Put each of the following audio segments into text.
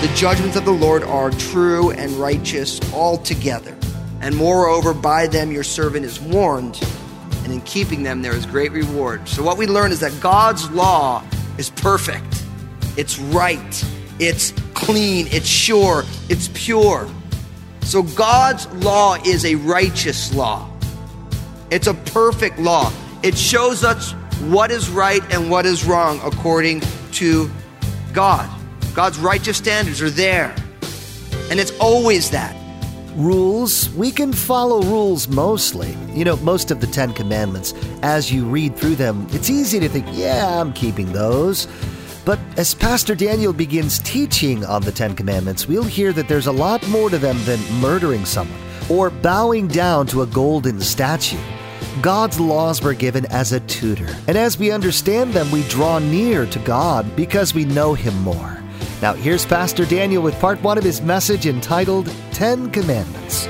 The judgments of the Lord are true and righteous altogether. And moreover, by them your servant is warned, and in keeping them there is great reward. So, what we learn is that God's law is perfect, it's right, it's clean, it's sure, it's pure. So, God's law is a righteous law, it's a perfect law. It shows us what is right and what is wrong according to God. God's righteous standards are there, and it's always that. Rules, we can follow rules mostly. You know, most of the Ten Commandments, as you read through them, it's easy to think, yeah, I'm keeping those. But as Pastor Daniel begins teaching on the Ten Commandments, we'll hear that there's a lot more to them than murdering someone or bowing down to a golden statue. God's laws were given as a tutor, and as we understand them, we draw near to God because we know Him more. Now, here's Pastor Daniel with part one of his message entitled Ten Commandments.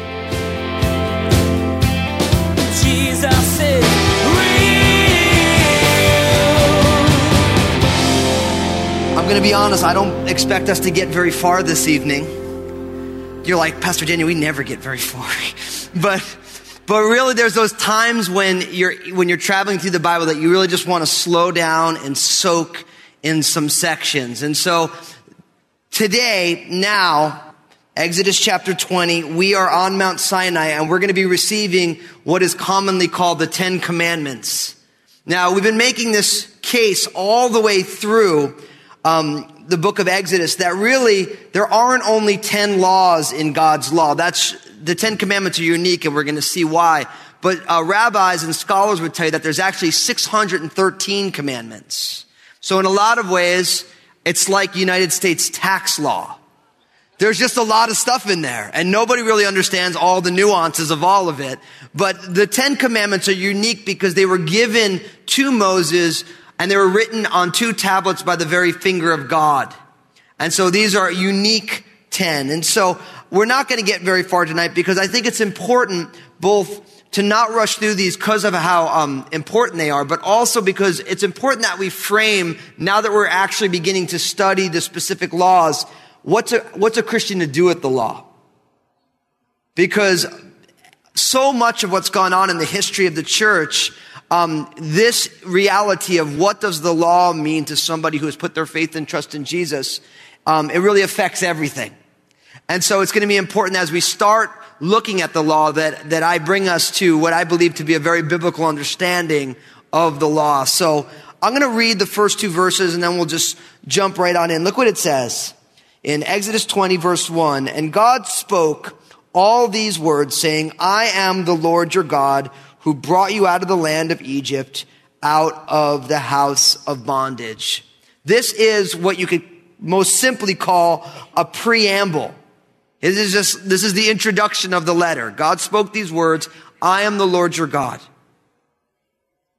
Jesus is real. I'm going to be honest, I don't expect us to get very far this evening. You're like, Pastor Daniel, we never get very far. but but really there's those times when you're when you're traveling through the Bible that you really just want to slow down and soak in some sections. And so today, now, Exodus chapter 20, we are on Mount Sinai and we're going to be receiving what is commonly called the Ten Commandments. Now, we've been making this case all the way through um, the book of Exodus that really there aren't only 10 laws in God's law. That's the 10 commandments are unique and we're going to see why. But uh, rabbis and scholars would tell you that there's actually 613 commandments. So in a lot of ways, it's like United States tax law. There's just a lot of stuff in there and nobody really understands all the nuances of all of it. But the Ten Commandments are unique because they were given to Moses and they were written on two tablets by the very finger of God. And so these are unique 10. And so we're not going to get very far tonight because I think it's important both to not rush through these because of how um, important they are, but also because it's important that we frame, now that we're actually beginning to study the specific laws, what's a, what's a Christian to do with the law? Because so much of what's gone on in the history of the church, um, this reality of what does the law mean to somebody who has put their faith and trust in Jesus, um, it really affects everything. And so it's going to be important as we start looking at the law that, that I bring us to what I believe to be a very biblical understanding of the law. So I'm going to read the first two verses and then we'll just jump right on in. Look what it says in Exodus 20 verse 1. And God spoke all these words saying, I am the Lord your God who brought you out of the land of Egypt, out of the house of bondage. This is what you could most simply call a preamble. This is just, this is the introduction of the letter. God spoke these words, I am the Lord your God.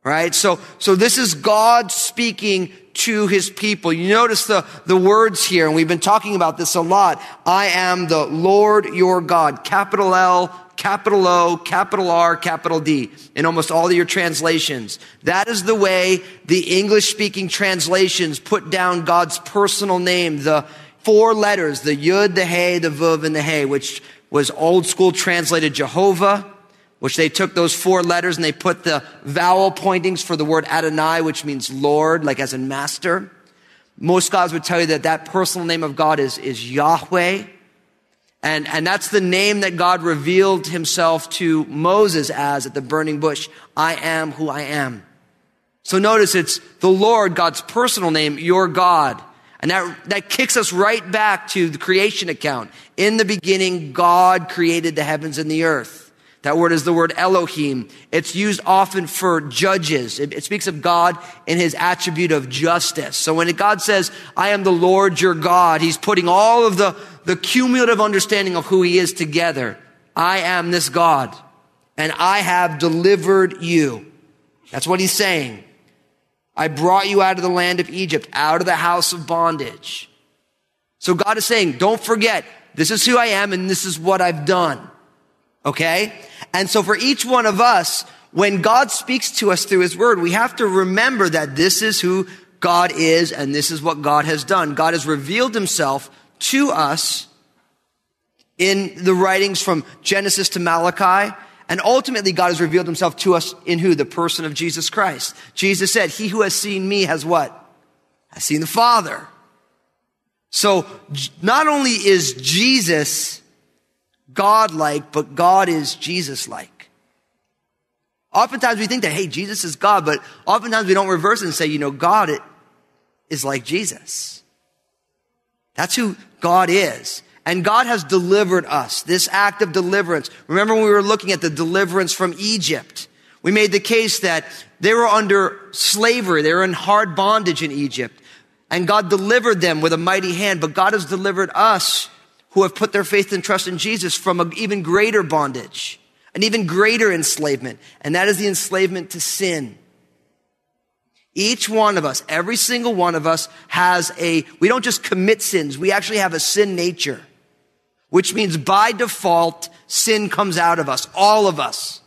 Right? So, so this is God speaking to his people. You notice the, the words here, and we've been talking about this a lot. I am the Lord your God. Capital L, capital O, capital R, capital D in almost all of your translations. That is the way the English speaking translations put down God's personal name, the four letters, the Yud, the Hey, the Vuv, and the Hey, which was old school translated Jehovah, which they took those four letters and they put the vowel pointings for the word Adonai, which means Lord, like as in master. Most scholars would tell you that that personal name of God is, is Yahweh. And, and that's the name that God revealed himself to Moses as at the burning bush. I am who I am. So notice it's the Lord, God's personal name, your God. And that, that kicks us right back to the creation account. In the beginning, God created the heavens and the earth. That word is the word Elohim. It's used often for judges. It, it, speaks of God in his attribute of justice. So when God says, I am the Lord your God, he's putting all of the, the cumulative understanding of who he is together. I am this God and I have delivered you. That's what he's saying. I brought you out of the land of Egypt, out of the house of bondage. So God is saying, don't forget, this is who I am and this is what I've done. Okay? And so for each one of us, when God speaks to us through his word, we have to remember that this is who God is and this is what God has done. God has revealed himself to us in the writings from Genesis to Malachi. And ultimately, God has revealed himself to us in who? The person of Jesus Christ. Jesus said, he who has seen me has what? Has seen the Father. So not only is Jesus God-like, but God is Jesus-like. Oftentimes we think that, hey, Jesus is God, but oftentimes we don't reverse and say, you know, God is like Jesus. That's who God is. And God has delivered us, this act of deliverance. Remember when we were looking at the deliverance from Egypt? We made the case that they were under slavery. They were in hard bondage in Egypt. And God delivered them with a mighty hand. But God has delivered us who have put their faith and trust in Jesus from an even greater bondage, an even greater enslavement. And that is the enslavement to sin. Each one of us, every single one of us has a, we don't just commit sins, we actually have a sin nature, which means by default, sin comes out of us, all of us,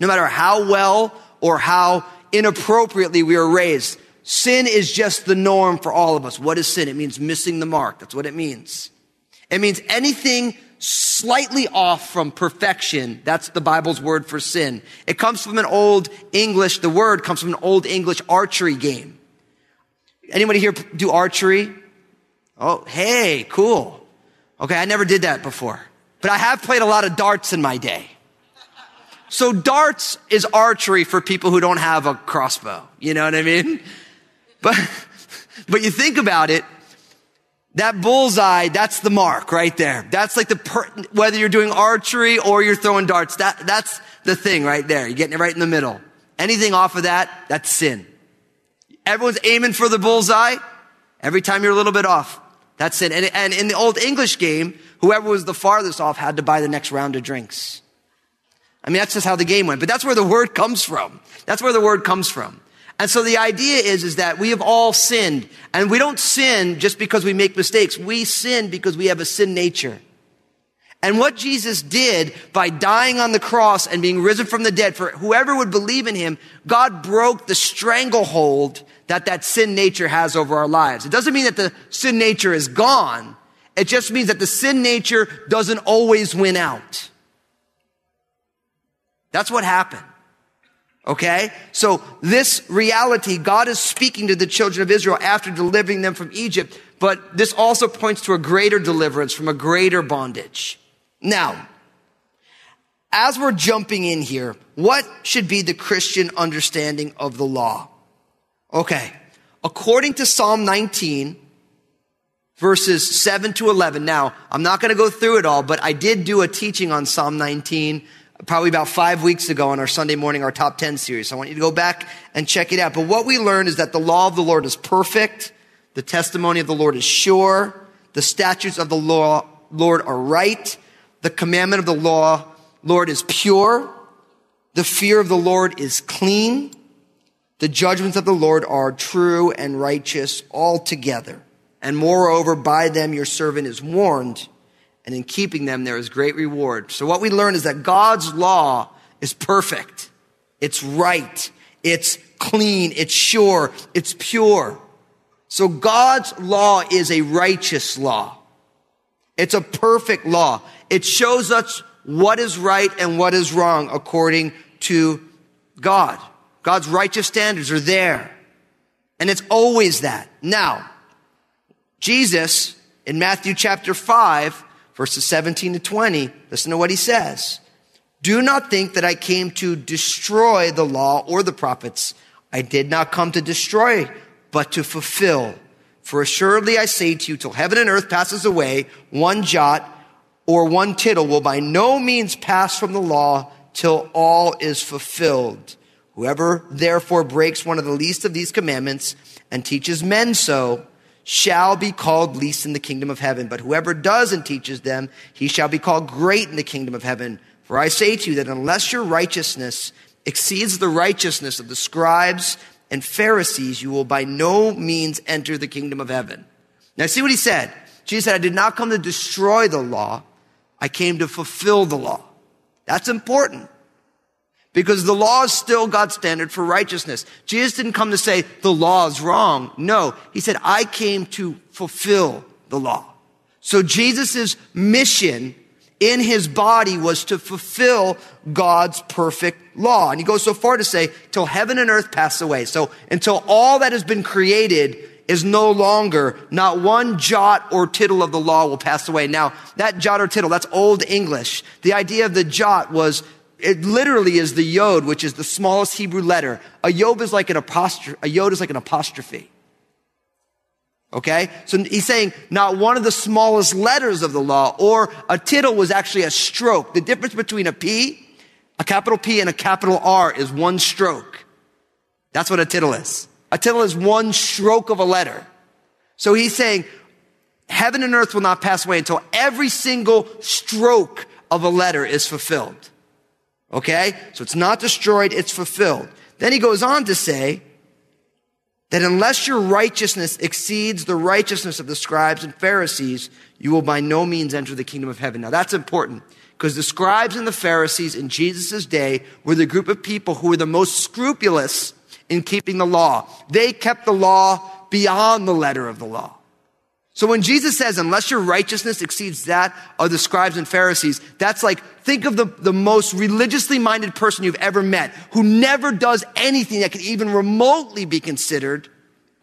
no matter how well or how inappropriately we are raised. Sin is just the norm for all of us. What is sin? It means missing the mark. That's what it means. It means anything slightly off from perfection. That's the Bible's word for sin. It comes from an old English, the word comes from an old English archery game. Anybody here do archery? Oh, hey, cool. Okay, I never did that before. But I have played a lot of darts in my day. So darts is archery for people who don't have a crossbow. You know what I mean? But, but you think about it, that bullseye, that's the mark right there. That's like the, per, whether you're doing archery or you're throwing darts, that, that's the thing right there. You're getting it right in the middle. Anything off of that, that's sin. Everyone's aiming for the bullseye. Every time you're a little bit off, that's sin. And, and in the old English game, whoever was the farthest off had to buy the next round of drinks. I mean, that's just how the game went. But that's where the word comes from. That's where the word comes from. And so the idea is, is that we have all sinned. And we don't sin just because we make mistakes. We sin because we have a sin nature. And what Jesus did by dying on the cross and being risen from the dead for whoever would believe in him, God broke the stranglehold that that sin nature has over our lives. It doesn't mean that the sin nature is gone. It just means that the sin nature doesn't always win out. That's what happened. Okay? So this reality, God is speaking to the children of Israel after delivering them from Egypt, but this also points to a greater deliverance from a greater bondage. Now, as we're jumping in here, what should be the Christian understanding of the law? Okay. According to Psalm 19, verses 7 to 11. Now, I'm not going to go through it all, but I did do a teaching on Psalm 19 probably about five weeks ago on our Sunday morning, our top 10 series. I want you to go back and check it out. But what we learned is that the law of the Lord is perfect. The testimony of the Lord is sure. The statutes of the law, Lord are right. The commandment of the law, Lord is pure. The fear of the Lord is clean. The judgments of the Lord are true and righteous altogether. And moreover, by them your servant is warned and in keeping them there is great reward. So what we learn is that God's law is perfect. It's right. It's clean. It's sure. It's pure. So God's law is a righteous law. It's a perfect law. It shows us what is right and what is wrong according to God. God's righteous standards are there. And it's always that. Now, Jesus in Matthew chapter 5 verses 17 to 20, listen to what he says. Do not think that I came to destroy the law or the prophets. I did not come to destroy, but to fulfill. For assuredly I say to you, till heaven and earth passes away, one jot or one tittle will by no means pass from the law till all is fulfilled. Whoever therefore breaks one of the least of these commandments and teaches men so, shall be called least in the kingdom of heaven. But whoever does and teaches them, he shall be called great in the kingdom of heaven. For I say to you that unless your righteousness exceeds the righteousness of the scribes and Pharisees, you will by no means enter the kingdom of heaven. Now see what he said. Jesus said, I did not come to destroy the law. I came to fulfill the law. That's important. Because the law is still God's standard for righteousness. Jesus didn't come to say the law is wrong. No, he said, I came to fulfill the law. So Jesus' mission in his body was to fulfill God's perfect law. And he goes so far to say, till heaven and earth pass away. So until all that has been created is no longer, not one jot or tittle of the law will pass away. Now, that jot or tittle, that's old English. The idea of the jot was it literally is the yod, which is the smallest Hebrew letter. A yod is like an apostrophe. A yod is like an apostrophe. Okay? So he's saying not one of the smallest letters of the law, or a tittle was actually a stroke. The difference between a P, a capital P, and a capital R is one stroke. That's what a tittle is. A tittle is one stroke of a letter. So he's saying heaven and earth will not pass away until every single stroke of a letter is fulfilled. Okay? So it's not destroyed, it's fulfilled. Then he goes on to say that unless your righteousness exceeds the righteousness of the scribes and Pharisees, you will by no means enter the kingdom of heaven. Now that's important because the scribes and the Pharisees in Jesus' day were the group of people who were the most scrupulous in keeping the law. They kept the law beyond the letter of the law. So when Jesus says, unless your righteousness exceeds that of the scribes and Pharisees, that's like, think of the, the most religiously minded person you've ever met who never does anything that could even remotely be considered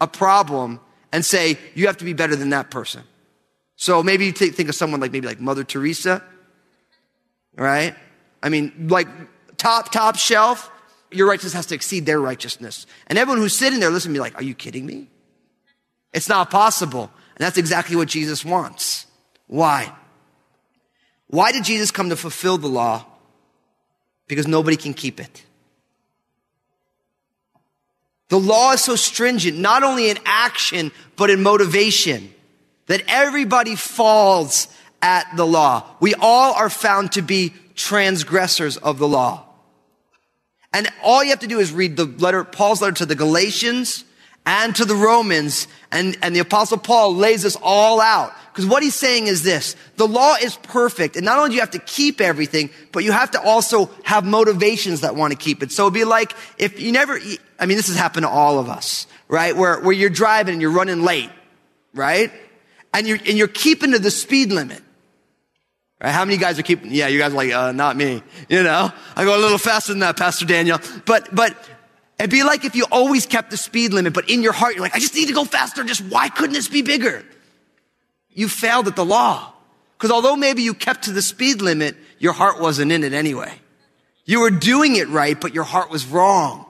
a problem and say, you have to be better than that person. So maybe you think of someone like maybe like Mother Teresa, right? I mean, like top, top shelf, your righteousness has to exceed their righteousness. And everyone who's sitting there listening to me like, are you kidding me? It's not possible. And that's exactly what Jesus wants. Why? Why did Jesus come to fulfill the law? Because nobody can keep it. The law is so stringent, not only in action, but in motivation, that everybody falls at the law. We all are found to be transgressors of the law. And all you have to do is read the letter, Paul's letter to the Galatians and to the Romans. And, and the apostle Paul lays this all out. Because what he's saying is this. The law is perfect. And not only do you have to keep everything, but you have to also have motivations that want to keep it. So it'd be like if you never, I mean, this has happened to all of us, right? Where, where you're driving and you're running late, right? And you're, and you're keeping to the speed limit. Right? How many guys are keeping, yeah, you guys are like, uh, not me. You know, I go a little faster than that, Pastor Daniel. But, but It'd be like if you always kept the speed limit, but in your heart, you're like, I just need to go faster. Just why couldn't this be bigger? You failed at the law. Because although maybe you kept to the speed limit, your heart wasn't in it anyway. You were doing it right, but your heart was wrong.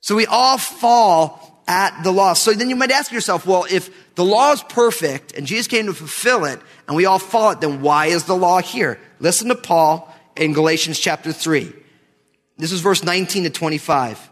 So we all fall at the law. So then you might ask yourself, well, if the law is perfect and Jesus came to fulfill it and we all follow it, then why is the law here? Listen to Paul in Galatians chapter 3. This is verse 19 to 25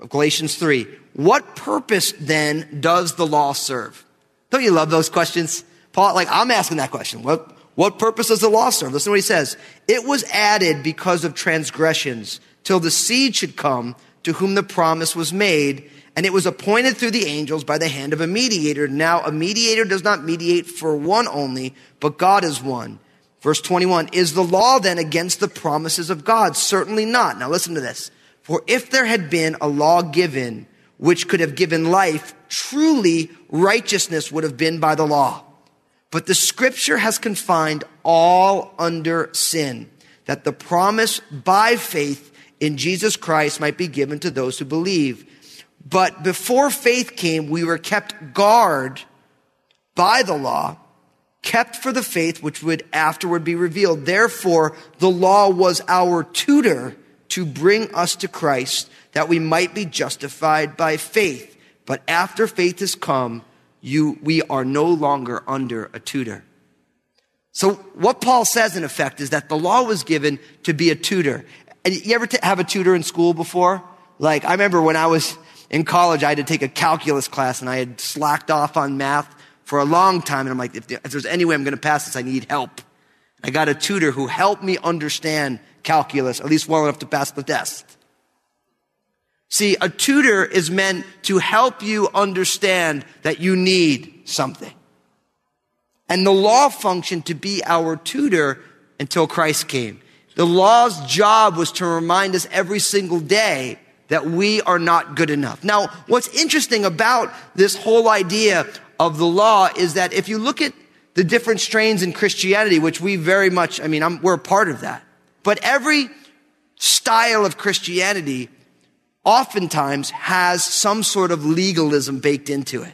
of Galatians 3. What purpose then does the law serve? Don't you love those questions? Paul, like I'm asking that question. What, what purpose does the law serve? Listen to what he says. It was added because of transgressions till the seed should come to whom the promise was made. And it was appointed through the angels by the hand of a mediator. Now a mediator does not mediate for one only, but God is one. Verse 21, is the law then against the promises of God? Certainly not. Now listen to this. For if there had been a law given which could have given life, truly righteousness would have been by the law. But the scripture has confined all under sin, that the promise by faith in Jesus Christ might be given to those who believe. But before faith came, we were kept guard by the law kept for the faith which would afterward be revealed. Therefore, the law was our tutor to bring us to Christ that we might be justified by faith. But after faith has come, you, we are no longer under a tutor. So what Paul says in effect is that the law was given to be a tutor. And you ever t- have a tutor in school before? Like, I remember when I was in college, I had to take a calculus class and I had slacked off on math for a long time. And I'm like, if, there's any way I'm going to pass this, I need help. I got a tutor who helped me understand calculus, at least well enough to pass the test. See, a tutor is meant to help you understand that you need something. And the law functioned to be our tutor until Christ came. The law's job was to remind us every single day that we are not good enough. Now, what's interesting about this whole idea of the law is that if you look at the different strains in Christianity, which we very much, I mean, I'm, we're a part of that. But every style of Christianity oftentimes has some sort of legalism baked into it.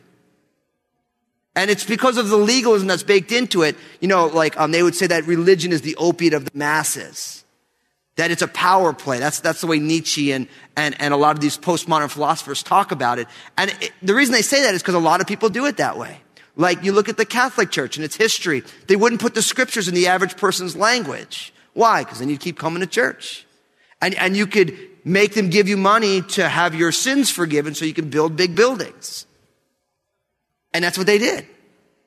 And it's because of the legalism that's baked into it. You know, like um, they would say that religion is the opiate of the masses, that it's a power play. That's that's the way Nietzsche and and and a lot of these postmodern philosophers talk about it. And it, the reason they say that is because a lot of people do it that way. Like you look at the Catholic Church and its history, they wouldn't put the scriptures in the average person's language. Why? Because then you'd keep coming to church. And, and you could make them give you money to have your sins forgiven so you can build big buildings. And that's what they did.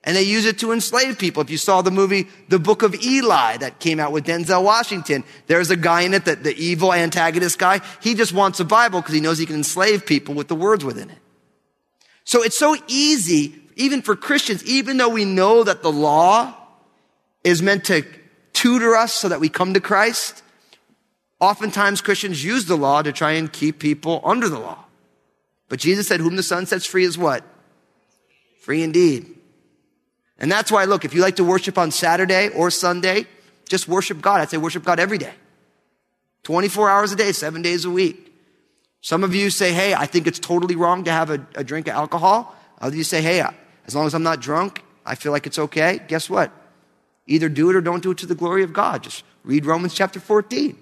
And they use it to enslave people. If you saw the movie The Book of Eli that came out with Denzel Washington, there's a guy in it that the evil antagonist guy, he just wants a Bible because he knows he can enslave people with the words within it. So it's so easy, even for Christians, even though we know that the law is meant to tutor us so that we come to Christ, Oftentimes Christians use the law to try and keep people under the law. But Jesus said, whom the Son sets free is what? Free indeed. And that's why, look, if you like to worship on Saturday or Sunday, just worship God. I'd say worship God every day. 24 hours a day, seven days a week. Some of you say, hey, I think it's totally wrong to have a, a drink of alcohol. Others you say, hey, as long as I'm not drunk, I feel like it's okay. Guess what? Either do it or don't do it to the glory of God. Just read Romans chapter 14.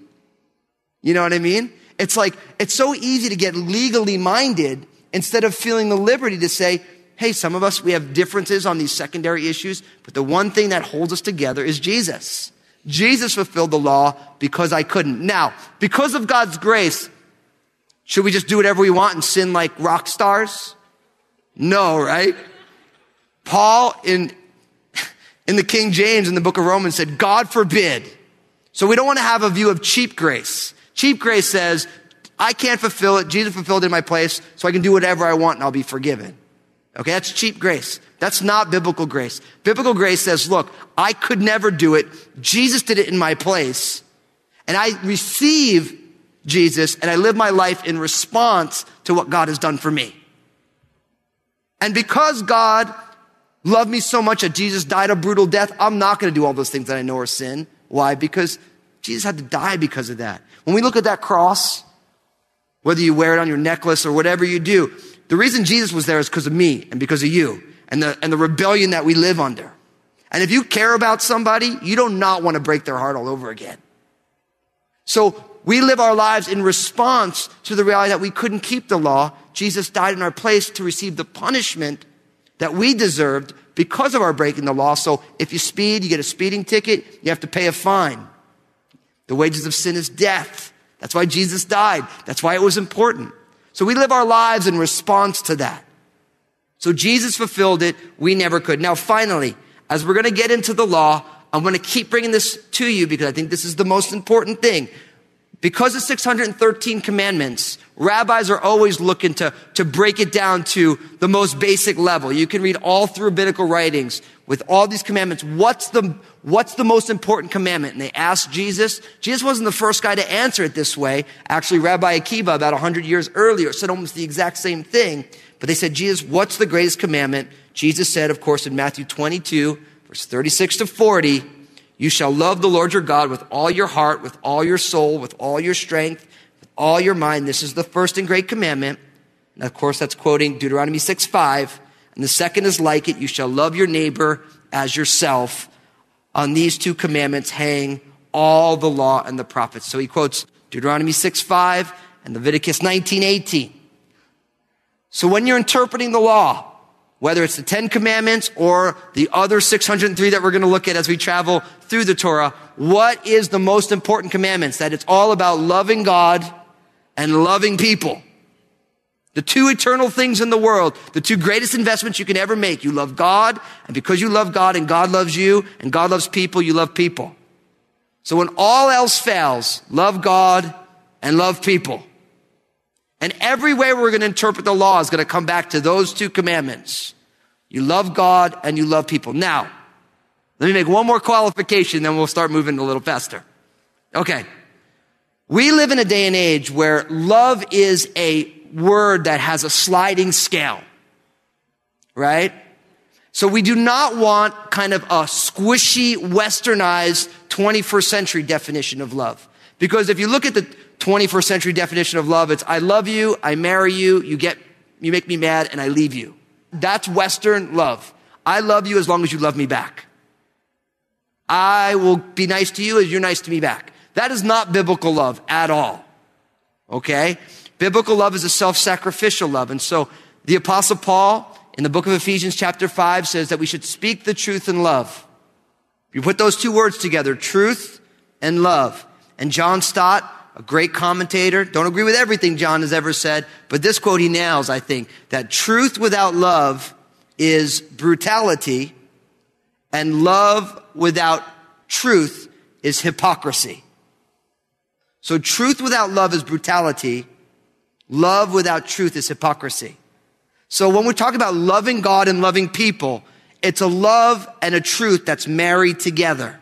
You know what I mean? It's like, it's so easy to get legally minded instead of feeling the liberty to say, hey, some of us, we have differences on these secondary issues, but the one thing that holds us together is Jesus. Jesus fulfilled the law because I couldn't. Now, because of God's grace, should we just do whatever we want and sin like rock stars? No, right? Paul in, in the King James in the book of Romans said, God forbid. So we don't want to have a view of cheap grace. Cheap grace says, I can't fulfill it. Jesus fulfilled it in my place, so I can do whatever I want and I'll be forgiven. Okay, that's cheap grace. That's not biblical grace. Biblical grace says, look, I could never do it. Jesus did it in my place. And I receive Jesus and I live my life in response to what God has done for me. And because God loved me so much that Jesus died a brutal death, I'm not going to do all those things that I know are sin. Why? Because Jesus had to die because of that. When we look at that cross, whether you wear it on your necklace or whatever you do, the reason Jesus was there is because of me and because of you and the, and the rebellion that we live under. And if you care about somebody, you do not want to break their heart all over again. So we live our lives in response to the reality that we couldn't keep the law. Jesus died in our place to receive the punishment that we deserved because of our breaking the law. So if you speed, you get a speeding ticket, you have to pay a fine. The wages of sin is death. That's why Jesus died. That's why it was important. So we live our lives in response to that. So Jesus fulfilled it. We never could. Now, finally, as we're going to get into the law, I'm going to keep bringing this to you because I think this is the most important thing. Because of 613 commandments, rabbis are always looking to, to break it down to the most basic level. You can read all through rabbinical writings with all these commandments. What's the, what's the most important commandment? And they asked Jesus. Jesus wasn't the first guy to answer it this way. Actually, Rabbi Akiva, about 100 years earlier, said almost the exact same thing. But they said, Jesus, what's the greatest commandment? Jesus said, of course, in Matthew 22, verse 36 to 40, you shall love the Lord your God with all your heart, with all your soul, with all your strength, with all your mind. This is the first and great commandment. And of course, that's quoting Deuteronomy 6 5. And the second is like it. You shall love your neighbor as yourself. On these two commandments hang all the law and the prophets. So he quotes Deuteronomy 6 5 and Leviticus 19 18. So when you're interpreting the law, whether it's the Ten Commandments or the other 603 that we're going to look at as we travel through the Torah, what is the most important commandments? That it's all about loving God and loving people. The two eternal things in the world, the two greatest investments you can ever make. You love God, and because you love God and God loves you and God loves people, you love people. So when all else fails, love God and love people. And every way we're going to interpret the law is going to come back to those two commandments. You love God and you love people. Now, let me make one more qualification, then we'll start moving a little faster. Okay. We live in a day and age where love is a word that has a sliding scale, right? So we do not want kind of a squishy, westernized 21st century definition of love. Because if you look at the 21st century definition of love, it's I love you, I marry you, you get, you make me mad, and I leave you. That's Western love. I love you as long as you love me back. I will be nice to you as you're nice to me back. That is not biblical love at all. Okay? Biblical love is a self-sacrificial love. And so the apostle Paul in the book of Ephesians chapter 5 says that we should speak the truth in love. You put those two words together, truth and love. And John Stott, a great commentator, don't agree with everything John has ever said, but this quote he nails, I think, that truth without love is brutality and love without truth is hypocrisy. So truth without love is brutality. Love without truth is hypocrisy. So when we talk about loving God and loving people, it's a love and a truth that's married together.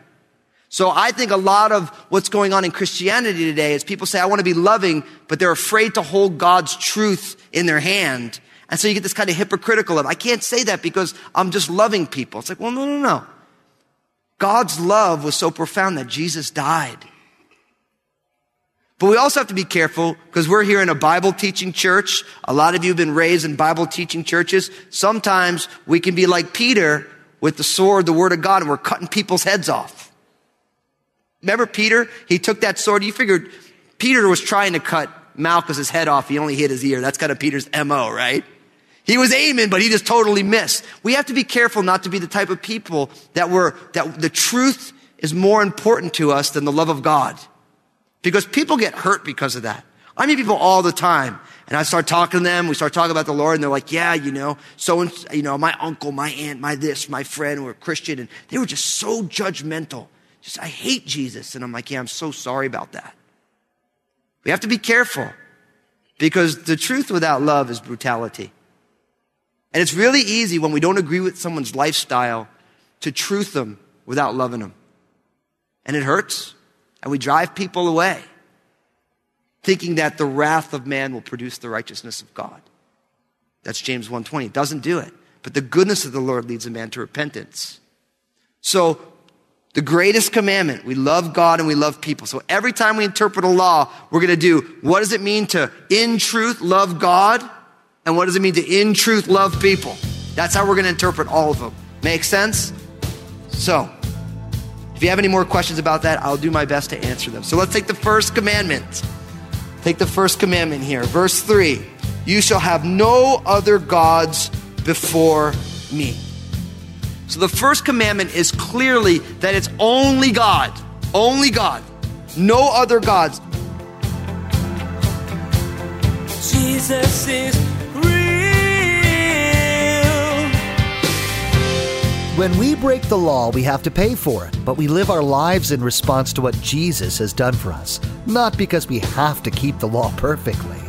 So I think a lot of what's going on in Christianity today is people say, I want to be loving, but they're afraid to hold God's truth in their hand. And so you get this kind of hypocritical of, I can't say that because I'm just loving people. It's like, well, no, no, no. God's love was so profound that Jesus died. But we also have to be careful because we're here in a Bible teaching church. A lot of you have been raised in Bible teaching churches. Sometimes we can be like Peter with the sword, the word of God, and we're cutting people's heads off. Remember Peter? He took that sword. You figured Peter was trying to cut Malchus's head off. He only hit his ear. That's kind of Peter's MO, right? He was aiming, but he just totally missed. We have to be careful not to be the type of people that were, that the truth is more important to us than the love of God. Because people get hurt because of that. I meet people all the time and I start talking to them. We start talking about the Lord and they're like, yeah, you know, so you know, my uncle, my aunt, my this, my friend were Christian and they were just so judgmental. Just, I hate Jesus. And I'm like, yeah, I'm so sorry about that. We have to be careful because the truth without love is brutality. And it's really easy when we don't agree with someone's lifestyle to truth them without loving them. And it hurts and we drive people away thinking that the wrath of man will produce the righteousness of God. That's James 1:20. It doesn't do it. But the goodness of the Lord leads a man to repentance. So the greatest commandment, we love God and we love people. So every time we interpret a law, we're going to do what does it mean to in truth love God and what does it mean to in truth love people? That's how we're going to interpret all of them. Make sense? So, if you have any more questions about that, I'll do my best to answer them. So let's take the first commandment. Take the first commandment here. Verse 3 You shall have no other gods before me. So the first commandment is clearly that it's only God, only God, no other gods. Jesus is real. When we break the law, we have to pay for it, but we live our lives in response to what Jesus has done for us, not because we have to keep the law perfectly.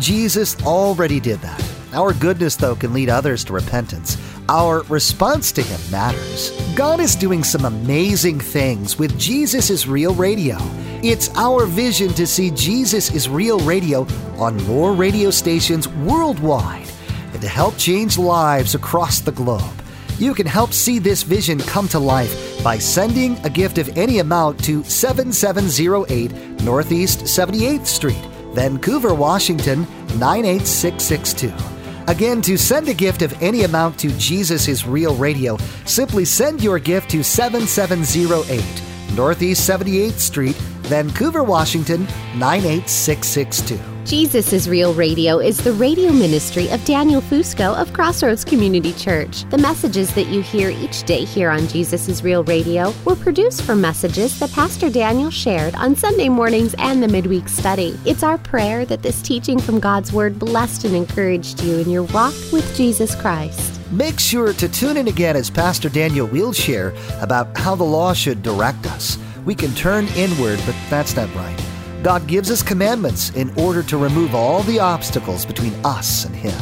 Jesus already did that. Our goodness, though, can lead others to repentance. Our response to Him matters. God is doing some amazing things with Jesus is Real Radio. It's our vision to see Jesus is Real Radio on more radio stations worldwide and to help change lives across the globe. You can help see this vision come to life by sending a gift of any amount to 7708 Northeast 78th Street, Vancouver, Washington 98662. Again, to send a gift of any amount to Jesus is Real Radio, simply send your gift to 7708 Northeast 78th Street, Vancouver, Washington 98662. Jesus is Real Radio is the radio ministry of Daniel Fusco of Crossroads Community Church. The messages that you hear each day here on Jesus is Real Radio were produced from messages that Pastor Daniel shared on Sunday mornings and the midweek study. It's our prayer that this teaching from God's Word blessed and encouraged you in your walk with Jesus Christ. Make sure to tune in again as Pastor Daniel will share about how the law should direct us. we can turn inward, but that's not right. God gives us commandments in order to remove all the obstacles between us and Him.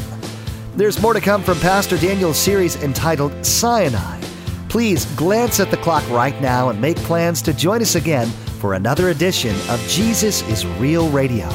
There's more to come from Pastor Daniel's series entitled Sinai. Please glance at the clock right now and make plans to join us again for another edition of Jesus is Real Radio.